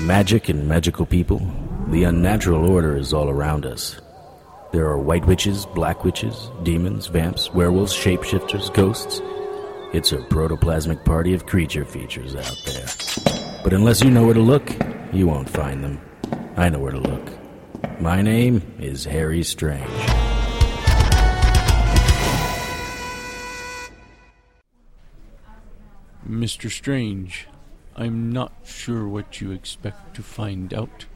Magic and magical people. The unnatural order is all around us. There are white witches, black witches, demons, vamps, werewolves, shapeshifters, ghosts. It's a protoplasmic party of creature features out there. But unless you know where to look, you won't find them. I know where to look. My name is Harry Strange. Mr. Strange, I'm not sure what you expect to find out.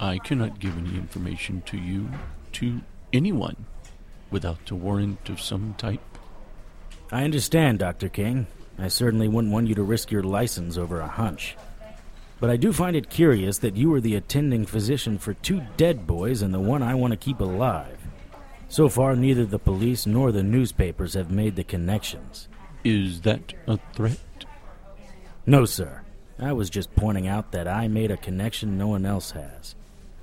I cannot give any information to you, to anyone, without a warrant of some type. I understand, Dr. King. I certainly wouldn't want you to risk your license over a hunch. But I do find it curious that you were the attending physician for two dead boys and the one I want to keep alive. So far, neither the police nor the newspapers have made the connections. Is that a threat? No, sir. I was just pointing out that I made a connection no one else has.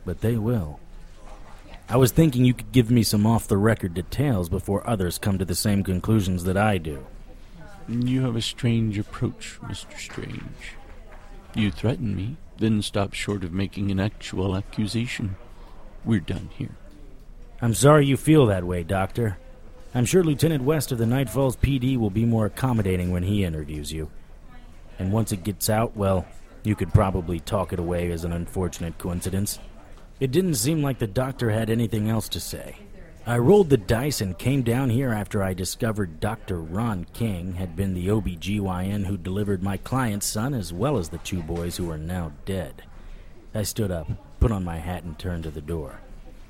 But they will. I was thinking you could give me some off the record details before others come to the same conclusions that I do. You have a strange approach, Mr. Strange. You threaten me, then stop short of making an actual accusation. We're done here. I'm sorry you feel that way, Doctor. I'm sure Lieutenant West of the Night Falls PD will be more accommodating when he interviews you. And once it gets out, well, you could probably talk it away as an unfortunate coincidence. It didn't seem like the doctor had anything else to say. I rolled the dice and came down here after I discovered Dr. Ron King had been the OBGYN who delivered my client's son as well as the two boys who are now dead. I stood up, put on my hat, and turned to the door.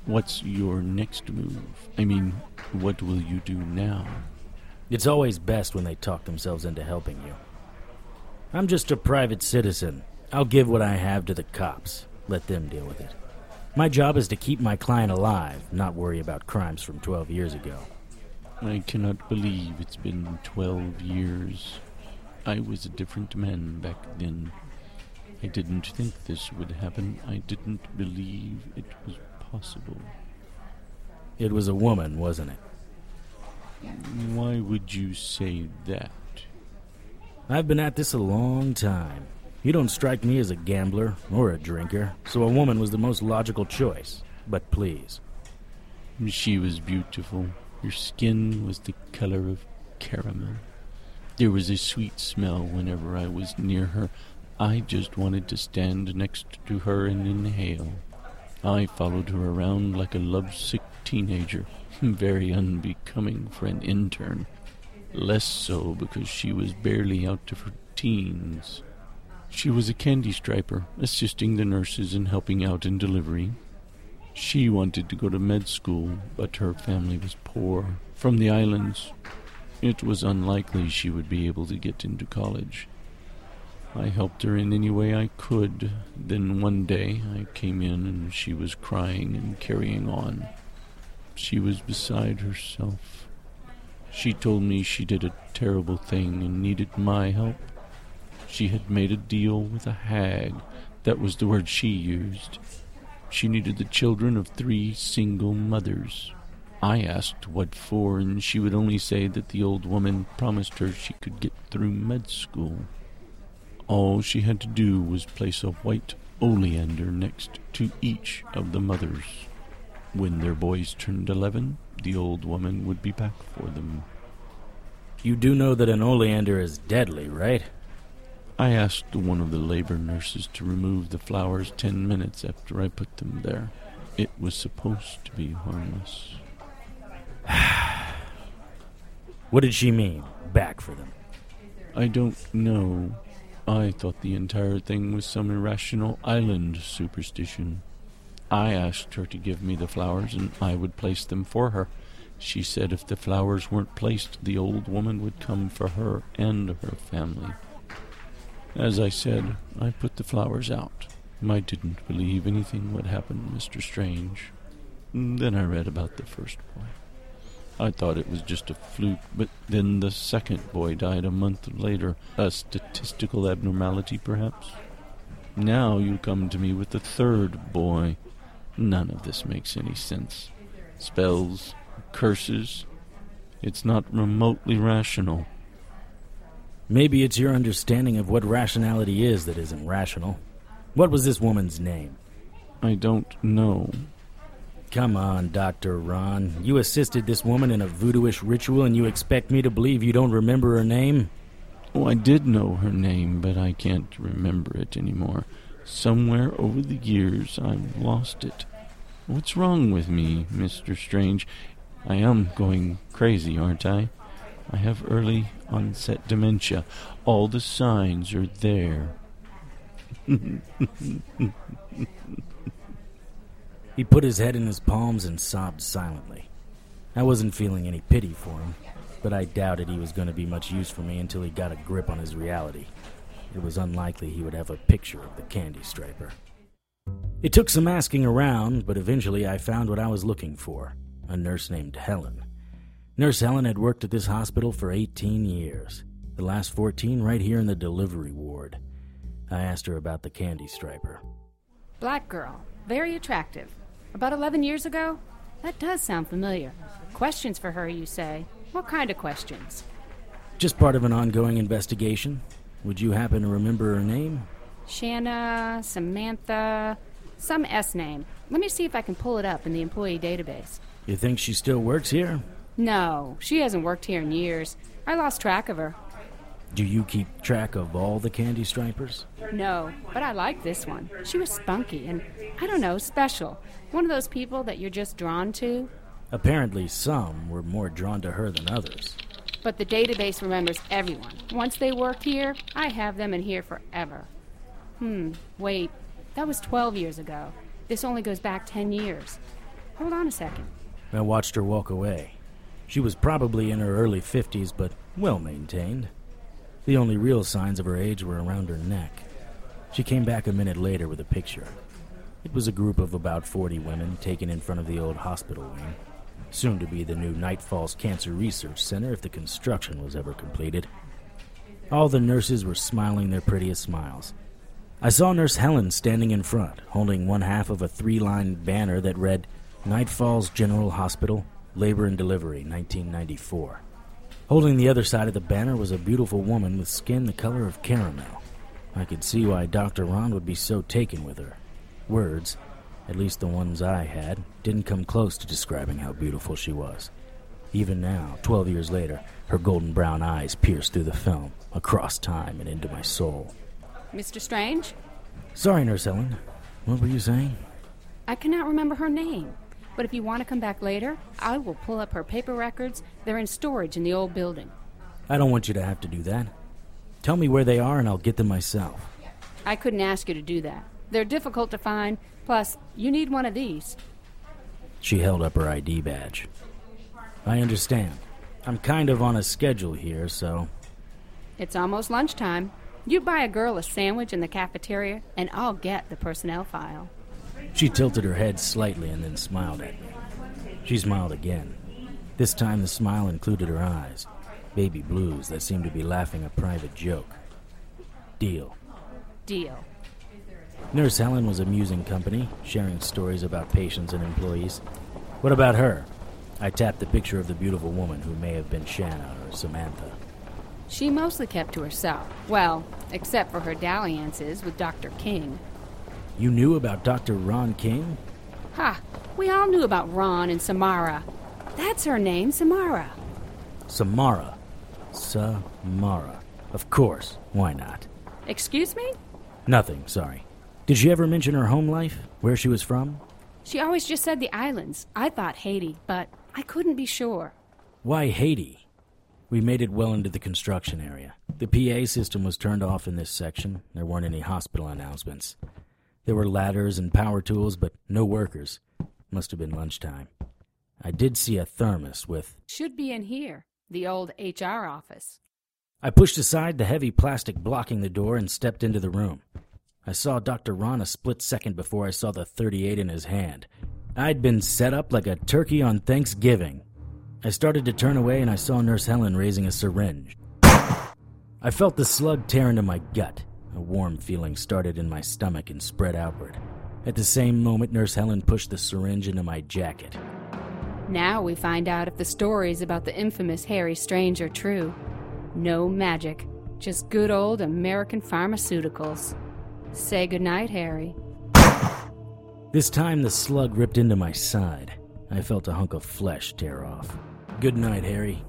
What's your next move? I mean, what will you do now? It's always best when they talk themselves into helping you. I'm just a private citizen. I'll give what I have to the cops. Let them deal with it. My job is to keep my client alive, not worry about crimes from 12 years ago. I cannot believe it's been 12 years. I was a different man back then. I didn't think this would happen. I didn't believe it was possible. It was a woman, wasn't it? Why would you say that? I've been at this a long time. You don't strike me as a gambler or a drinker, so a woman was the most logical choice. But please. She was beautiful. Her skin was the color of caramel. There was a sweet smell whenever I was near her. I just wanted to stand next to her and inhale. I followed her around like a lovesick teenager, very unbecoming for an intern. Less so because she was barely out of her teens. She was a candy striper, assisting the nurses and helping out in delivery. She wanted to go to med school, but her family was poor, from the islands. It was unlikely she would be able to get into college. I helped her in any way I could. Then one day I came in and she was crying and carrying on. She was beside herself. She told me she did a terrible thing and needed my help. She had made a deal with a hag. That was the word she used. She needed the children of three single mothers. I asked what for, and she would only say that the old woman promised her she could get through med school. All she had to do was place a white oleander next to each of the mothers. When their boys turned eleven, the old woman would be back for them. You do know that an oleander is deadly, right? I asked one of the labor nurses to remove the flowers ten minutes after I put them there. It was supposed to be harmless. what did she mean? Back for them. I don't know. I thought the entire thing was some irrational island superstition. I asked her to give me the flowers and I would place them for her. She said if the flowers weren't placed, the old woman would come for her and her family. As I said, I put the flowers out. I didn't believe anything would happen, Mr. Strange. Mm, then I read about the first boy. I thought it was just a fluke, but then the second boy died a month later. A statistical abnormality, perhaps? Now you come to me with the third boy. None of this makes any sense. Spells, curses. It's not remotely rational. Maybe it's your understanding of what rationality is that isn't rational. What was this woman's name? I don't know. Come on, Dr. Ron. You assisted this woman in a voodooish ritual and you expect me to believe you don't remember her name? Oh, I did know her name, but I can't remember it anymore. Somewhere over the years, I've lost it. What's wrong with me, Mr. Strange? I am going crazy, aren't I? I have early onset dementia. All the signs are there. he put his head in his palms and sobbed silently. I wasn't feeling any pity for him, but I doubted he was going to be much use for me until he got a grip on his reality. It was unlikely he would have a picture of the candy striper. It took some asking around, but eventually I found what I was looking for a nurse named Helen. Nurse Helen had worked at this hospital for 18 years, the last 14 right here in the delivery ward. I asked her about the candy striper. Black girl, very attractive. About 11 years ago? That does sound familiar. Questions for her, you say? What kind of questions? Just part of an ongoing investigation. Would you happen to remember her name? Shanna, Samantha, some S name. Let me see if I can pull it up in the employee database. You think she still works here? No, she hasn't worked here in years. I lost track of her. Do you keep track of all the candy stripers? No, but I like this one. She was spunky and, I don't know, special. One of those people that you're just drawn to. Apparently, some were more drawn to her than others. But the database remembers everyone. Once they worked here, I have them in here forever. Hmm, wait, that was 12 years ago. This only goes back 10 years. Hold on a second. I watched her walk away. She was probably in her early 50s, but well maintained. The only real signs of her age were around her neck. She came back a minute later with a picture. It was a group of about 40 women taken in front of the old hospital wing, soon to be the new Night Falls Cancer Research Center if the construction was ever completed. All the nurses were smiling their prettiest smiles. I saw Nurse Helen standing in front, holding one half of a three line banner that read Night Falls General Hospital, Labor and Delivery, 1994. Holding the other side of the banner was a beautiful woman with skin the color of caramel. I could see why Dr. Ron would be so taken with her. Words, at least the ones I had, didn't come close to describing how beautiful she was. Even now, 12 years later, her golden brown eyes pierced through the film, across time and into my soul. Mr. Strange? Sorry, Nurse Ellen. What were you saying? I cannot remember her name. But if you want to come back later, I will pull up her paper records. They're in storage in the old building. I don't want you to have to do that. Tell me where they are and I'll get them myself. I couldn't ask you to do that. They're difficult to find, plus, you need one of these. She held up her ID badge. I understand. I'm kind of on a schedule here, so. It's almost lunchtime. You buy a girl a sandwich in the cafeteria, and I'll get the personnel file. She tilted her head slightly and then smiled at me. She smiled again. This time the smile included her eyes, baby blues that seemed to be laughing a private joke. Deal. Deal. Nurse Helen was amusing company, sharing stories about patients and employees. What about her? I tapped the picture of the beautiful woman who may have been Shanna or Samantha. She mostly kept to herself. Well, except for her dalliances with Dr. King. You knew about Dr. Ron King? Ha! We all knew about Ron and Samara. That's her name, Samara. Samara. Samara. Of course. Why not? Excuse me? Nothing, sorry. Did she ever mention her home life? Where she was from? She always just said the islands. I thought Haiti, but I couldn't be sure. Why Haiti? We made it well into the construction area. The PA system was turned off in this section. There weren't any hospital announcements. There were ladders and power tools, but no workers. Must have been lunchtime. I did see a thermos with. Should be in here, the old HR office. I pushed aside the heavy plastic blocking the door and stepped into the room. I saw Dr. Ron a split second before I saw the 38 in his hand. I'd been set up like a turkey on Thanksgiving. I started to turn away and I saw Nurse Helen raising a syringe. I felt the slug tear into my gut. A warm feeling started in my stomach and spread outward. At the same moment, Nurse Helen pushed the syringe into my jacket. Now we find out if the stories about the infamous Harry Strange are true. No magic, just good old American pharmaceuticals. Say goodnight, Harry. This time the slug ripped into my side. I felt a hunk of flesh tear off. Good night, Harry.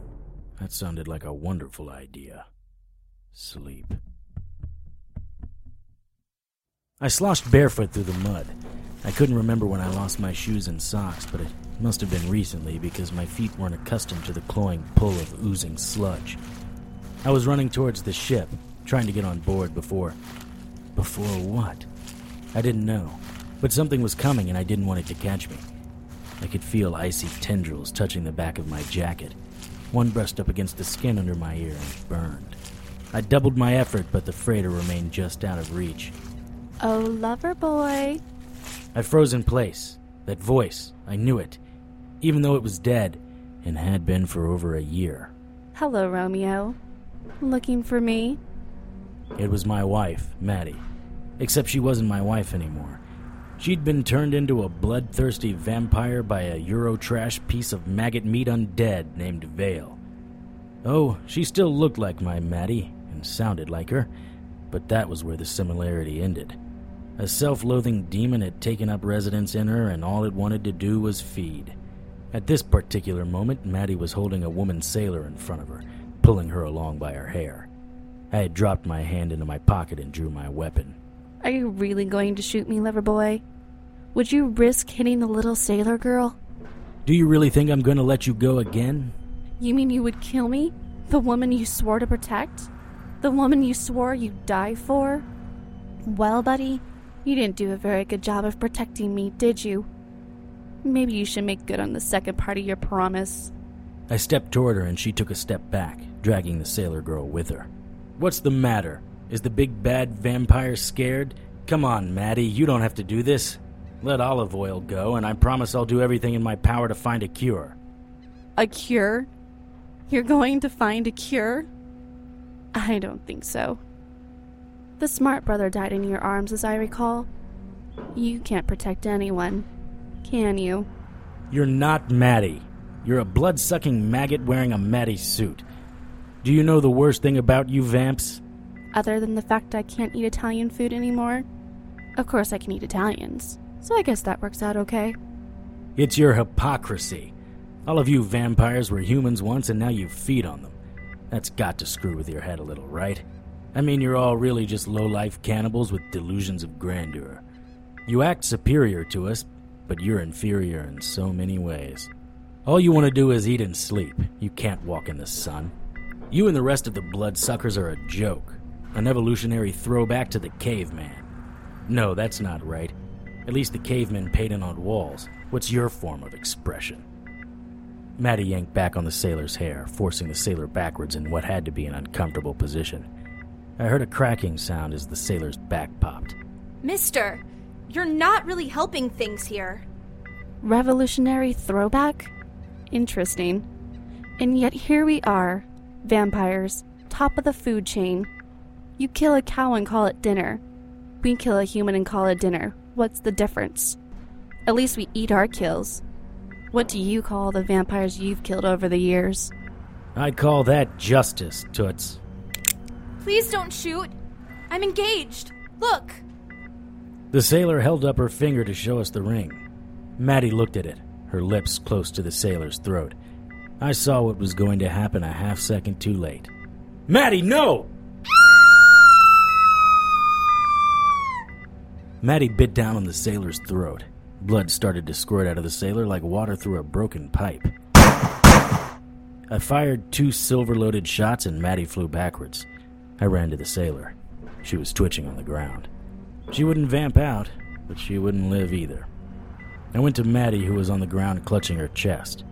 That sounded like a wonderful idea. Sleep. I sloshed barefoot through the mud. I couldn't remember when I lost my shoes and socks, but it must have been recently because my feet weren't accustomed to the cloying pull of oozing sludge. I was running towards the ship, trying to get on board before. Before what? I didn't know, but something was coming and I didn't want it to catch me. I could feel icy tendrils touching the back of my jacket. One brushed up against the skin under my ear and burned. I doubled my effort, but the freighter remained just out of reach. Oh, lover boy. I froze in place. That voice, I knew it, even though it was dead and had been for over a year. Hello, Romeo. Looking for me? It was my wife, Maddie. Except she wasn't my wife anymore. She'd been turned into a bloodthirsty vampire by a Eurotrash piece of maggot meat undead named Vale. Oh, she still looked like my Maddie and sounded like her, but that was where the similarity ended. A self loathing demon had taken up residence in her, and all it wanted to do was feed. At this particular moment, Maddie was holding a woman sailor in front of her, pulling her along by her hair. I had dropped my hand into my pocket and drew my weapon. Are you really going to shoot me, lover boy? Would you risk hitting the little sailor girl? Do you really think I'm going to let you go again? You mean you would kill me? The woman you swore to protect? The woman you swore you'd die for? Well, buddy, you didn't do a very good job of protecting me, did you? Maybe you should make good on the second part of your promise. I stepped toward her and she took a step back, dragging the sailor girl with her. What's the matter? Is the big bad vampire scared? Come on, Maddie, you don't have to do this. Let olive oil go, and I promise I'll do everything in my power to find a cure. A cure? You're going to find a cure? I don't think so. The smart brother died in your arms, as I recall. You can't protect anyone, can you? You're not Maddie. You're a blood sucking maggot wearing a Maddie suit. Do you know the worst thing about you, vamps? Other than the fact I can't eat Italian food anymore? Of course, I can eat Italians, so I guess that works out okay. It's your hypocrisy. All of you vampires were humans once and now you feed on them. That's got to screw with your head a little, right? I mean, you're all really just low life cannibals with delusions of grandeur. You act superior to us, but you're inferior in so many ways. All you want to do is eat and sleep. You can't walk in the sun. You and the rest of the bloodsuckers are a joke, an evolutionary throwback to the caveman. No, that's not right. At least the cavemen painted on walls. What's your form of expression? Maddie yanked back on the sailor's hair, forcing the sailor backwards in what had to be an uncomfortable position. I heard a cracking sound as the sailor's back popped. Mister, you're not really helping things here. Revolutionary throwback? Interesting. And yet here we are, vampires, top of the food chain. You kill a cow and call it dinner. We kill a human and call it dinner. What's the difference? At least we eat our kills. What do you call the vampires you've killed over the years? I'd call that justice, Toots. Please don't shoot. I'm engaged. Look. The sailor held up her finger to show us the ring. Maddie looked at it, her lips close to the sailor's throat. I saw what was going to happen a half second too late. Maddie, no! Maddie bit down on the sailor's throat. Blood started to squirt out of the sailor like water through a broken pipe. I fired two silver loaded shots and Maddie flew backwards. I ran to the sailor. She was twitching on the ground. She wouldn't vamp out, but she wouldn't live either. I went to Maddie, who was on the ground clutching her chest.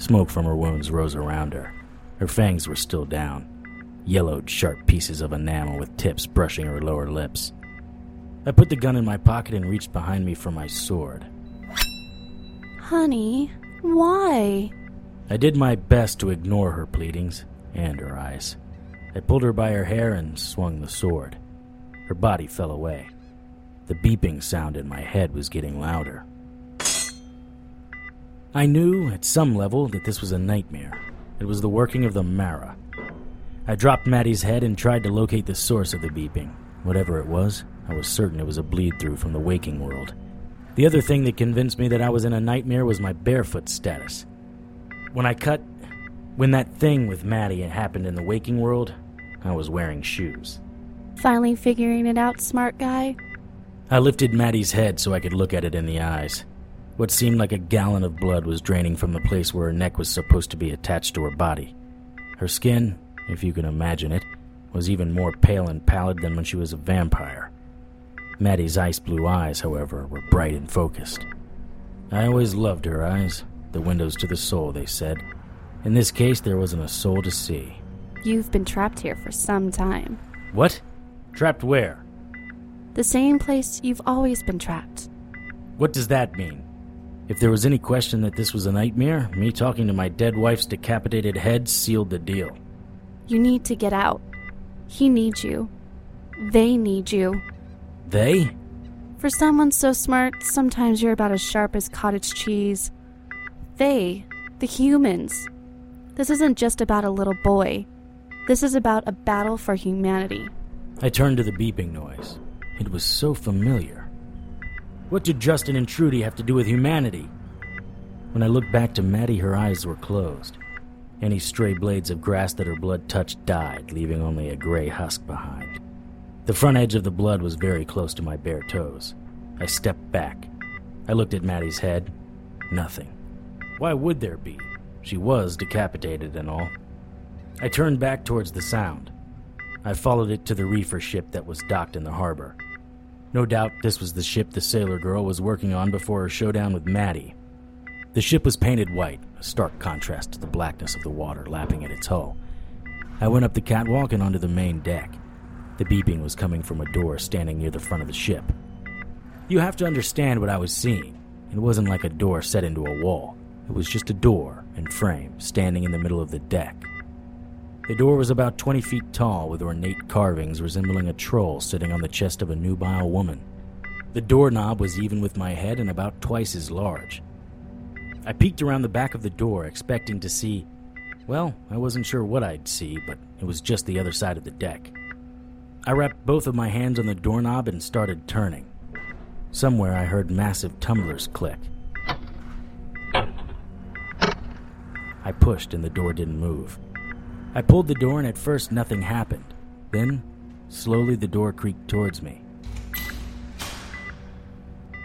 Smoke from her wounds rose around her. Her fangs were still down, yellowed, sharp pieces of enamel with tips brushing her lower lips. I put the gun in my pocket and reached behind me for my sword. Honey, why? I did my best to ignore her pleadings and her eyes. I pulled her by her hair and swung the sword. Her body fell away. The beeping sound in my head was getting louder. I knew, at some level, that this was a nightmare. It was the working of the Mara. I dropped Maddie's head and tried to locate the source of the beeping. Whatever it was, I was certain it was a bleed through from the waking world. The other thing that convinced me that I was in a nightmare was my barefoot status. When I cut. When that thing with Maddie happened in the waking world, I was wearing shoes. Finally figuring it out, smart guy? I lifted Maddie's head so I could look at it in the eyes. What seemed like a gallon of blood was draining from the place where her neck was supposed to be attached to her body. Her skin, if you can imagine it, was even more pale and pallid than when she was a vampire. Maddie's ice blue eyes, however, were bright and focused. I always loved her eyes, the windows to the soul, they said. In this case, there wasn't a soul to see. You've been trapped here for some time. What? Trapped where? The same place you've always been trapped. What does that mean? If there was any question that this was a nightmare, me talking to my dead wife's decapitated head sealed the deal. You need to get out. He needs you. They need you. They? For someone so smart, sometimes you're about as sharp as cottage cheese. They, the humans. This isn't just about a little boy. This is about a battle for humanity. I turned to the beeping noise. It was so familiar. What did Justin and Trudy have to do with humanity? When I looked back to Maddie, her eyes were closed. Any stray blades of grass that her blood touched died, leaving only a gray husk behind. The front edge of the blood was very close to my bare toes. I stepped back. I looked at Maddie's head. Nothing. Why would there be? She was decapitated and all. I turned back towards the sound. I followed it to the reefer ship that was docked in the harbor. No doubt this was the ship the sailor girl was working on before her showdown with Maddie. The ship was painted white, a stark contrast to the blackness of the water lapping at its hull. I went up the catwalk and onto the main deck. The beeping was coming from a door standing near the front of the ship. You have to understand what I was seeing. It wasn't like a door set into a wall. It was just a door and frame standing in the middle of the deck. The door was about 20 feet tall with ornate carvings resembling a troll sitting on the chest of a nubile woman. The doorknob was even with my head and about twice as large. I peeked around the back of the door, expecting to see. Well, I wasn't sure what I'd see, but it was just the other side of the deck. I wrapped both of my hands on the doorknob and started turning. Somewhere I heard massive tumblers click. I pushed and the door didn't move. I pulled the door and at first nothing happened. Then, slowly, the door creaked towards me.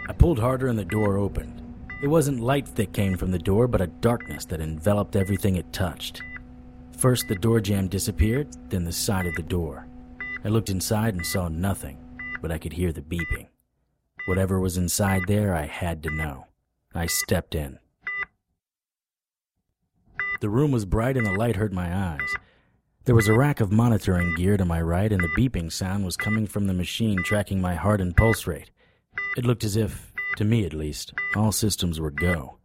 I pulled harder and the door opened. It wasn't light that came from the door, but a darkness that enveloped everything it touched. First, the door jamb disappeared, then the side of the door. I looked inside and saw nothing, but I could hear the beeping. Whatever was inside there, I had to know. I stepped in. The room was bright and the light hurt my eyes. There was a rack of monitoring gear to my right, and the beeping sound was coming from the machine tracking my heart and pulse rate. It looked as if, to me at least, all systems were go.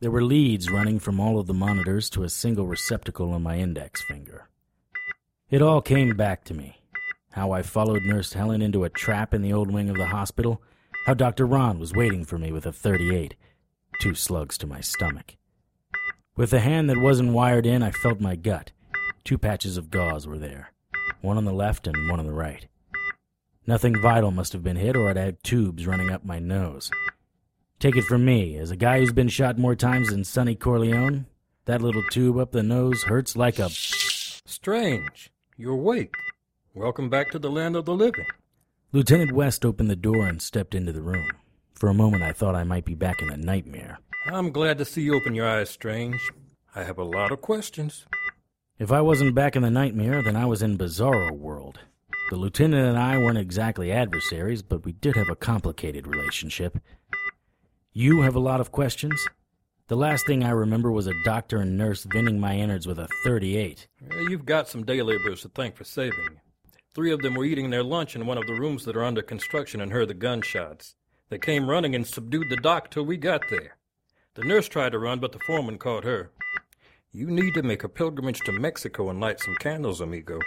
There were leads running from all of the monitors to a single receptacle on my index finger. It all came back to me. How I followed Nurse Helen into a trap in the old wing of the hospital. How Dr. Ron was waiting for me with a 38. Two slugs to my stomach. With the hand that wasn't wired in, I felt my gut. Two patches of gauze were there. One on the left and one on the right. Nothing vital must have been hit, or I'd have tubes running up my nose. Take it from me, as a guy who's been shot more times than Sonny Corleone, that little tube up the nose hurts like a. Strange. You're awake. Welcome back to the land of the living. Lieutenant West opened the door and stepped into the room. For a moment, I thought I might be back in a nightmare. I'm glad to see you open your eyes, Strange. I have a lot of questions. If I wasn't back in the nightmare, then I was in Bizarro World. The lieutenant and I weren't exactly adversaries, but we did have a complicated relationship. You have a lot of questions? The last thing I remember was a doctor and nurse venting my innards with a 38. You've got some day laborers to thank for saving you. Three of them were eating their lunch in one of the rooms that are under construction and heard the gunshots. They came running and subdued the doc till we got there. The nurse tried to run, but the foreman caught her. You need to make a pilgrimage to Mexico and light some candles, amigo.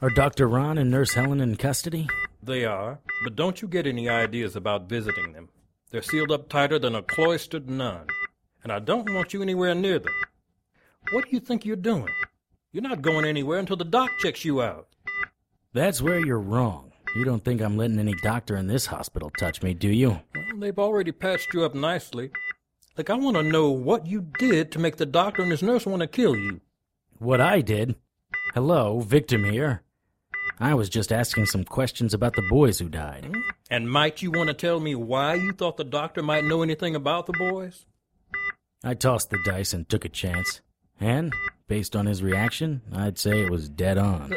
Are Dr. Ron and Nurse Helen in custody? They are, but don't you get any ideas about visiting them. They're sealed up tighter than a cloistered nun, and I don't want you anywhere near them. What do you think you're doing? You're not going anywhere until the doc checks you out. That's where you're wrong. You don't think I'm letting any doctor in this hospital touch me, do you? Well, they've already patched you up nicely. Look, I want to know what you did to make the doctor and his nurse want to kill you. What I did? Hello, victim here. I was just asking some questions about the boys who died. Hmm? And might you want to tell me why you thought the doctor might know anything about the boys? I tossed the dice and took a chance. And, based on his reaction, I'd say it was dead on.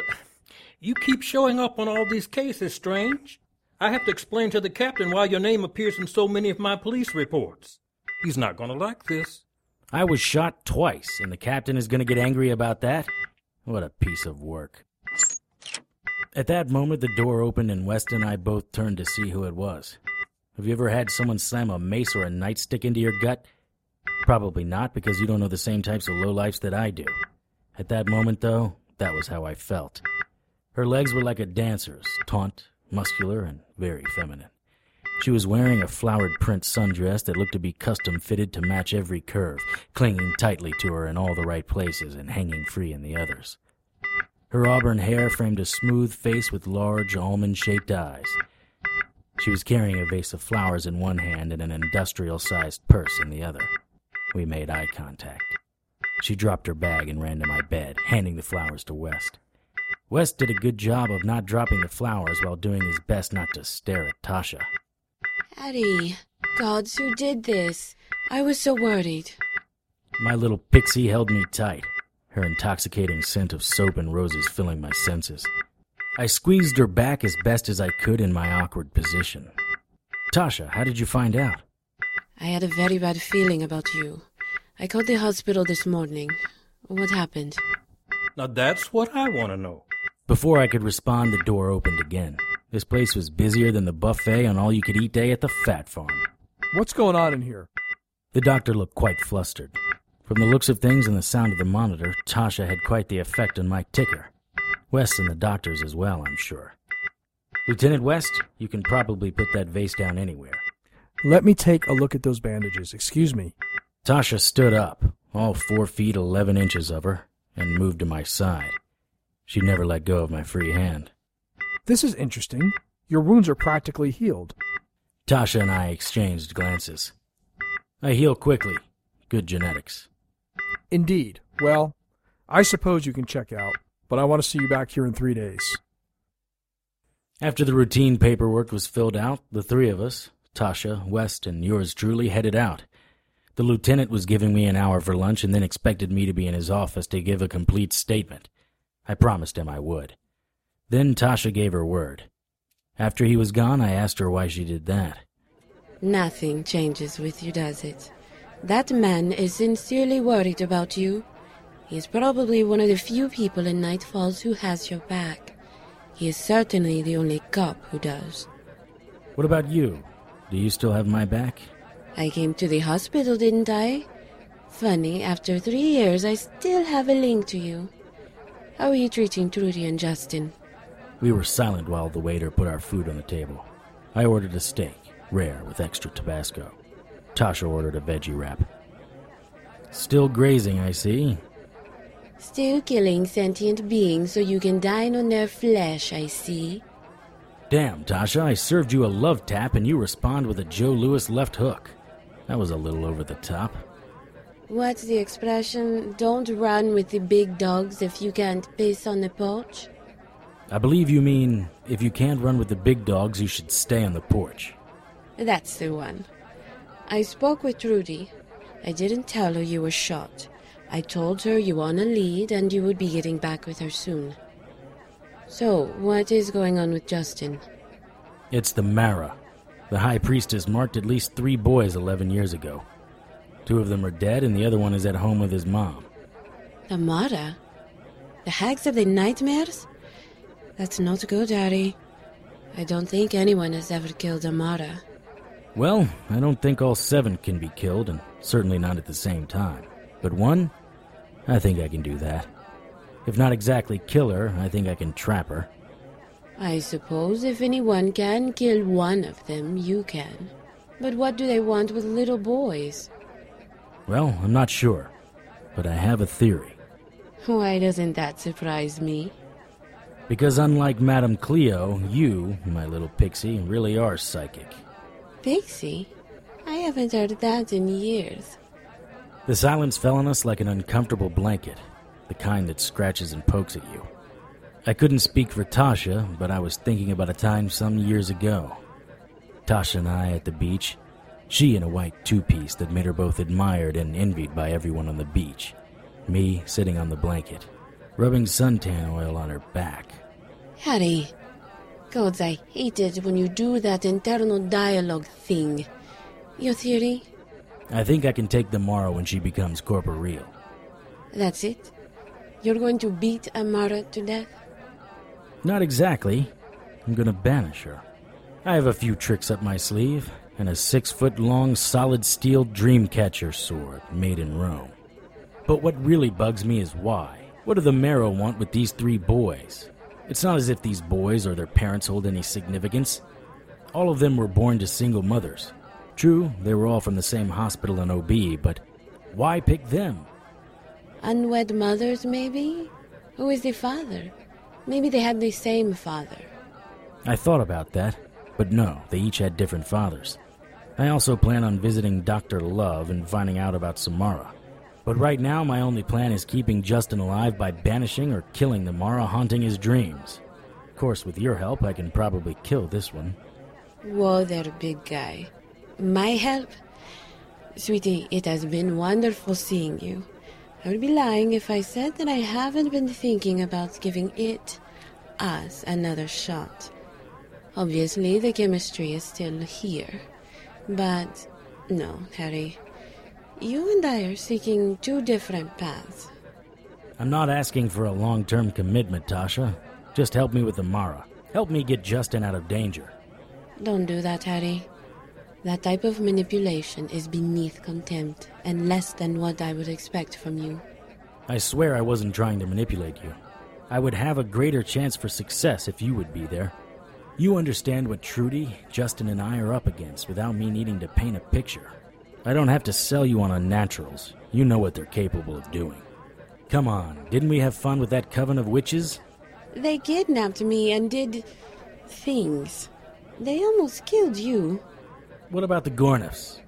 You keep showing up on all these cases, Strange. I have to explain to the captain why your name appears in so many of my police reports. He's not going to like this. I was shot twice, and the captain is going to get angry about that? What a piece of work. At that moment, the door opened, and West and I both turned to see who it was. Have you ever had someone slam a mace or a nightstick into your gut? Probably not, because you don't know the same types of lowlifes that I do. At that moment, though, that was how I felt. Her legs were like a dancer's, taut, muscular, and very feminine. She was wearing a flowered print sundress that looked to be custom fitted to match every curve, clinging tightly to her in all the right places and hanging free in the others. Her auburn hair framed a smooth face with large, almond shaped eyes. She was carrying a vase of flowers in one hand and an industrial sized purse in the other. We made eye contact. She dropped her bag and ran to my bed, handing the flowers to West. West did a good job of not dropping the flowers while doing his best not to stare at Tasha. Daddy, gods, who did this? I was so worried. My little pixie held me tight, her intoxicating scent of soap and roses filling my senses. I squeezed her back as best as I could in my awkward position. Tasha, how did you find out? I had a very bad feeling about you. I called the hospital this morning. What happened? Now that's what I want to know. Before I could respond, the door opened again. This place was busier than the buffet on all you could eat day at the Fat Farm. What's going on in here? The doctor looked quite flustered. From the looks of things and the sound of the monitor, Tasha had quite the effect on my ticker. West and the doctors as well, I'm sure. Lieutenant West, you can probably put that vase down anywhere. Let me take a look at those bandages. Excuse me. Tasha stood up, all four feet eleven inches of her, and moved to my side. She never let go of my free hand. This is interesting. Your wounds are practically healed. Tasha and I exchanged glances. I heal quickly. Good genetics. Indeed. Well, I suppose you can check out, but I want to see you back here in three days. After the routine paperwork was filled out, the three of us, Tasha, West, and yours truly, headed out. The lieutenant was giving me an hour for lunch and then expected me to be in his office to give a complete statement. I promised him I would. Then Tasha gave her word. After he was gone, I asked her why she did that. Nothing changes with you, does it? That man is sincerely worried about you. He is probably one of the few people in Night Falls who has your back. He is certainly the only cop who does. What about you? Do you still have my back? I came to the hospital, didn't I? Funny, after three years, I still have a link to you. How are you treating Trudy and Justin? We were silent while the waiter put our food on the table. I ordered a steak, rare with extra Tabasco. Tasha ordered a veggie wrap. Still grazing, I see. Still killing sentient beings so you can dine on their flesh, I see. Damn, Tasha, I served you a love tap and you respond with a Joe Louis left hook. That was a little over the top. What's the expression? Don't run with the big dogs if you can't piss on the porch? I believe you mean if you can't run with the big dogs, you should stay on the porch. That's the one. I spoke with Trudy. I didn't tell her you were shot. I told her you were on a lead and you would be getting back with her soon. So, what is going on with Justin? It's the Mara. The High Priestess marked at least three boys 11 years ago. Two of them are dead, and the other one is at home with his mom. The Mara? The hags of the nightmares? That's not good, Daddy. I don't think anyone has ever killed a Mara. Well, I don't think all seven can be killed, and certainly not at the same time. But one? I think I can do that. If not exactly kill her, I think I can trap her. I suppose if anyone can kill one of them, you can. But what do they want with little boys? Well, I'm not sure, but I have a theory. Why doesn't that surprise me? Because unlike Madame Cleo, you, my little pixie, really are psychic. Pixie? I haven't heard that in years. The silence fell on us like an uncomfortable blanket, the kind that scratches and pokes at you. I couldn't speak for Tasha, but I was thinking about a time some years ago. Tasha and I at the beach, she in a white two piece that made her both admired and envied by everyone on the beach. Me sitting on the blanket, rubbing suntan oil on her back. Harry, gods, I hate it when you do that internal dialogue thing. Your theory? I think I can take the Mara when she becomes corporeal. That's it? You're going to beat Amara to death? Not exactly. I'm gonna banish her. I have a few tricks up my sleeve, and a six foot long solid steel dreamcatcher sword made in Rome. But what really bugs me is why. What do the Mara want with these three boys? It's not as if these boys or their parents hold any significance. All of them were born to single mothers. True, they were all from the same hospital in OB, but why pick them? Unwed mothers, maybe? Who is the father? Maybe they had the same father. I thought about that, but no, they each had different fathers. I also plan on visiting Dr. Love and finding out about Samara. But right now, my only plan is keeping Justin alive by banishing or killing the Mara haunting his dreams. Of course, with your help, I can probably kill this one. Whoa there, big guy. My help? Sweetie, it has been wonderful seeing you. I would be lying if I said that I haven't been thinking about giving it, us, another shot. Obviously, the chemistry is still here. But no, Harry. You and I are seeking two different paths. I'm not asking for a long term commitment, Tasha. Just help me with the Mara. Help me get Justin out of danger. Don't do that, Harry. That type of manipulation is beneath contempt and less than what I would expect from you. I swear I wasn't trying to manipulate you. I would have a greater chance for success if you would be there. You understand what Trudy, Justin, and I are up against without me needing to paint a picture. I don't have to sell you on unnaturals. You know what they're capable of doing. Come on, didn't we have fun with that coven of witches? They kidnapped me and did things. They almost killed you. What about the Gorniffs?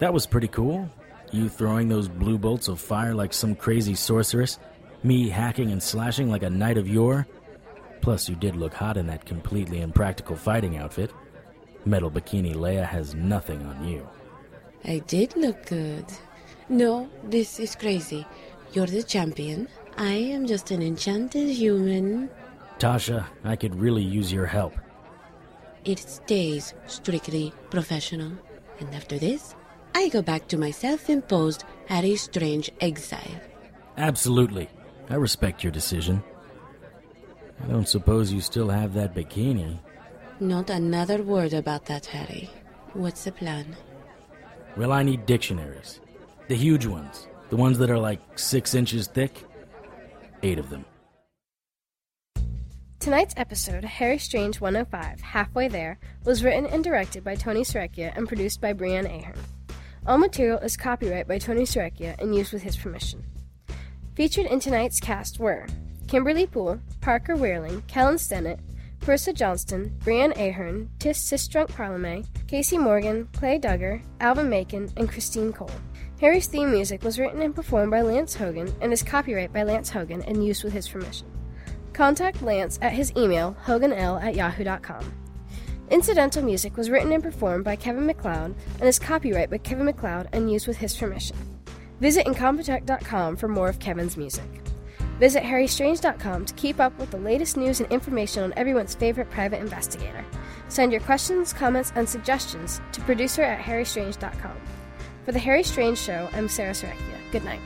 That was pretty cool. You throwing those blue bolts of fire like some crazy sorceress, me hacking and slashing like a knight of yore. Plus, you did look hot in that completely impractical fighting outfit. Metal Bikini Leia has nothing on you. I did look good. No, this is crazy. You're the champion. I am just an enchanted human. Tasha, I could really use your help. It stays strictly professional. And after this, I go back to my self imposed Harry Strange exile. Absolutely. I respect your decision. I don't suppose you still have that bikini. Not another word about that, Harry. What's the plan? Well, I need dictionaries. The huge ones. The ones that are like six inches thick. Eight of them. Tonight's episode, Harry Strange 105, Halfway There, was written and directed by Tony Sarrecchia and produced by Breanne Ahearn. All material is copyright by Tony Sarrecchia and used with his permission. Featured in tonight's cast were Kimberly Poole, Parker Wierling, Kellen Stennett, Parisa Johnston, Breanne Ahearn, Tisch Cistrunk Parmelee, Casey Morgan, Clay Dugger, Alvin Macon, and Christine Kohl. Harry's theme music was written and performed by Lance Haugen and is copyright by Lance Haugen and used with his permission. Contact Lance at his email, hauganl at yahoo.com. Incidental music was written and performed by Kevin Macleod and is copyright by Kevin Macleod and used with his permission. Visit Incompetech.com for more of Kevin's music. Visit HarryStrange.com to keep up with the latest news and information on everyone's favorite private investigator. Send your questions, comments, and suggestions to producer at HarryStrange.com. For The Harry Strange Show, I'm Sara Sarrecchia. Good night.